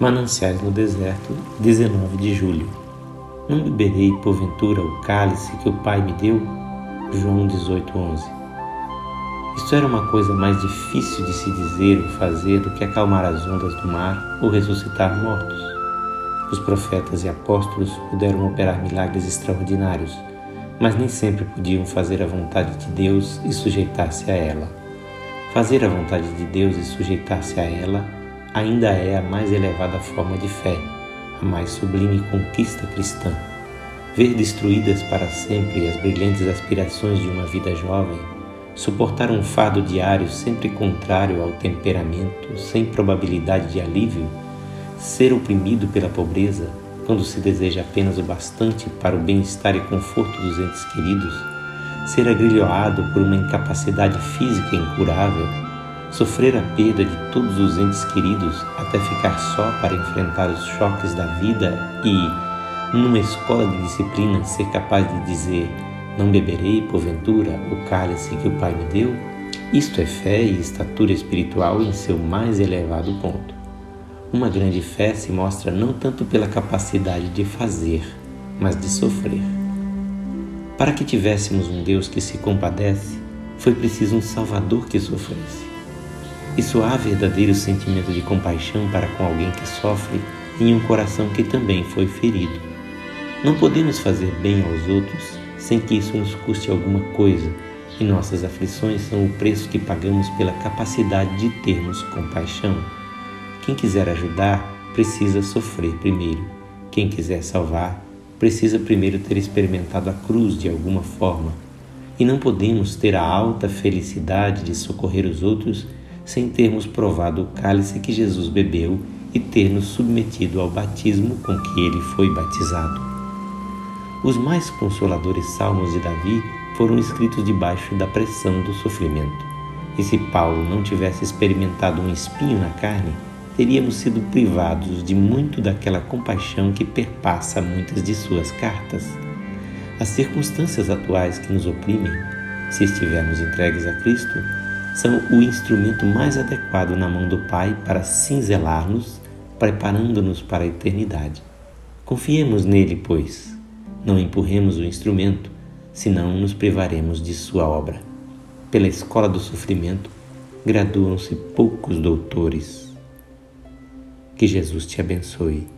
Mananciais no Deserto, 19 de julho. Não beberei porventura o cálice que o Pai me deu? João 18:11. Isto era uma coisa mais difícil de se dizer ou fazer do que acalmar as ondas do mar ou ressuscitar mortos. Os profetas e apóstolos puderam operar milagres extraordinários, mas nem sempre podiam fazer a vontade de Deus e sujeitar-se a ela. Fazer a vontade de Deus e sujeitar-se a ela ainda é a mais elevada forma de fé, a mais sublime conquista cristã. Ver destruídas para sempre as brilhantes aspirações de uma vida jovem, suportar um fardo diário sempre contrário ao temperamento, sem probabilidade de alívio, ser oprimido pela pobreza, quando se deseja apenas o bastante para o bem-estar e conforto dos entes queridos, ser agrilhoado por uma incapacidade física incurável, sofrer a perda de todos os entes queridos até ficar só para enfrentar os choques da vida e, numa escola de disciplina, ser capaz de dizer: Não beberei, porventura, o cálice que o Pai me deu? Isto é fé e estatura espiritual em seu mais elevado ponto. Uma grande fé se mostra não tanto pela capacidade de fazer, mas de sofrer. Para que tivéssemos um Deus que se compadece, foi preciso um Salvador que sofresse. Isso há verdadeiro sentimento de compaixão para com alguém que sofre em um coração que também foi ferido. Não podemos fazer bem aos outros sem que isso nos custe alguma coisa, e nossas aflições são o preço que pagamos pela capacidade de termos compaixão. Quem quiser ajudar precisa sofrer primeiro. Quem quiser salvar precisa primeiro ter experimentado a cruz de alguma forma. E não podemos ter a alta felicidade de socorrer os outros sem termos provado o cálice que Jesus bebeu e ter nos submetido ao batismo com que ele foi batizado. Os mais consoladores salmos de Davi foram escritos debaixo da pressão do sofrimento. E se Paulo não tivesse experimentado um espinho na carne, teríamos sido privados de muito daquela compaixão que perpassa muitas de suas cartas. As circunstâncias atuais que nos oprimem, se estivermos entregues a Cristo, são o instrumento mais adequado na mão do Pai para cinzelar-nos, preparando-nos para a eternidade. Confiemos nele, pois. Não empurremos o instrumento, senão nos privaremos de sua obra. Pela escola do sofrimento, graduam-se poucos doutores. Que Jesus te abençoe